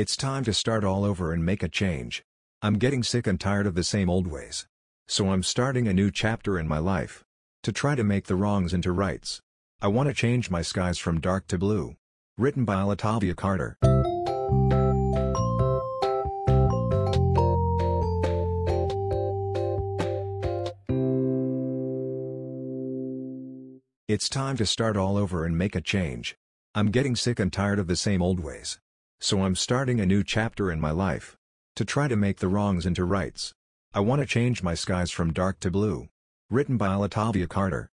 It's time to start all over and make a change. I'm getting sick and tired of the same old ways. So I'm starting a new chapter in my life. To try to make the wrongs into rights. I want to change my skies from dark to blue. Written by Latavia Carter. It's time to start all over and make a change. I'm getting sick and tired of the same old ways. So I'm starting a new chapter in my life. To try to make the wrongs into rights. I want to change my skies from dark to blue. Written by Latavia Carter.